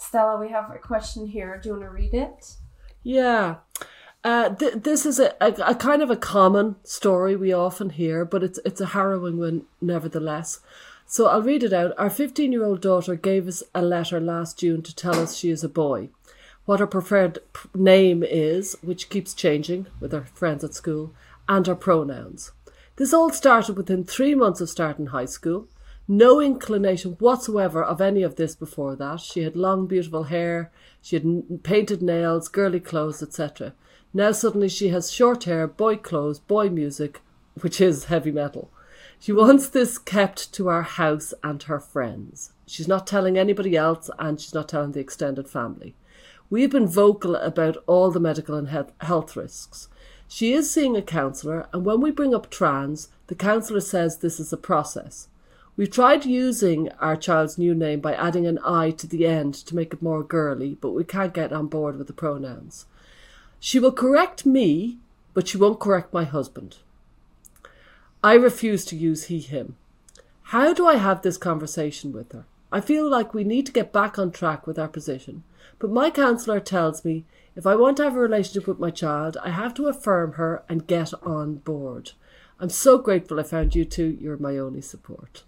Stella, we have a question here. Do you want to read it? Yeah. Uh, th- this is a, a, a, kind of a common story we often hear, but it's it's a harrowing one nevertheless. So I'll read it out. Our 15 year old daughter gave us a letter last June to tell us she is a boy, what her preferred name is, which keeps changing with her friends at school, and her pronouns. This all started within three months of starting high school. No inclination whatsoever of any of this before that. She had long, beautiful hair, she had painted nails, girly clothes, etc. Now suddenly she has short hair, boy clothes, boy music, which is heavy metal. She wants this kept to our house and her friends. She's not telling anybody else and she's not telling the extended family. We have been vocal about all the medical and health risks. She is seeing a counsellor, and when we bring up trans, the counsellor says this is a process. We've tried using our child's new name by adding an I to the end to make it more girly, but we can't get on board with the pronouns. She will correct me, but she won't correct my husband. I refuse to use he, him. How do I have this conversation with her? I feel like we need to get back on track with our position, but my counsellor tells me if I want to have a relationship with my child, I have to affirm her and get on board. I'm so grateful I found you two. You're my only support.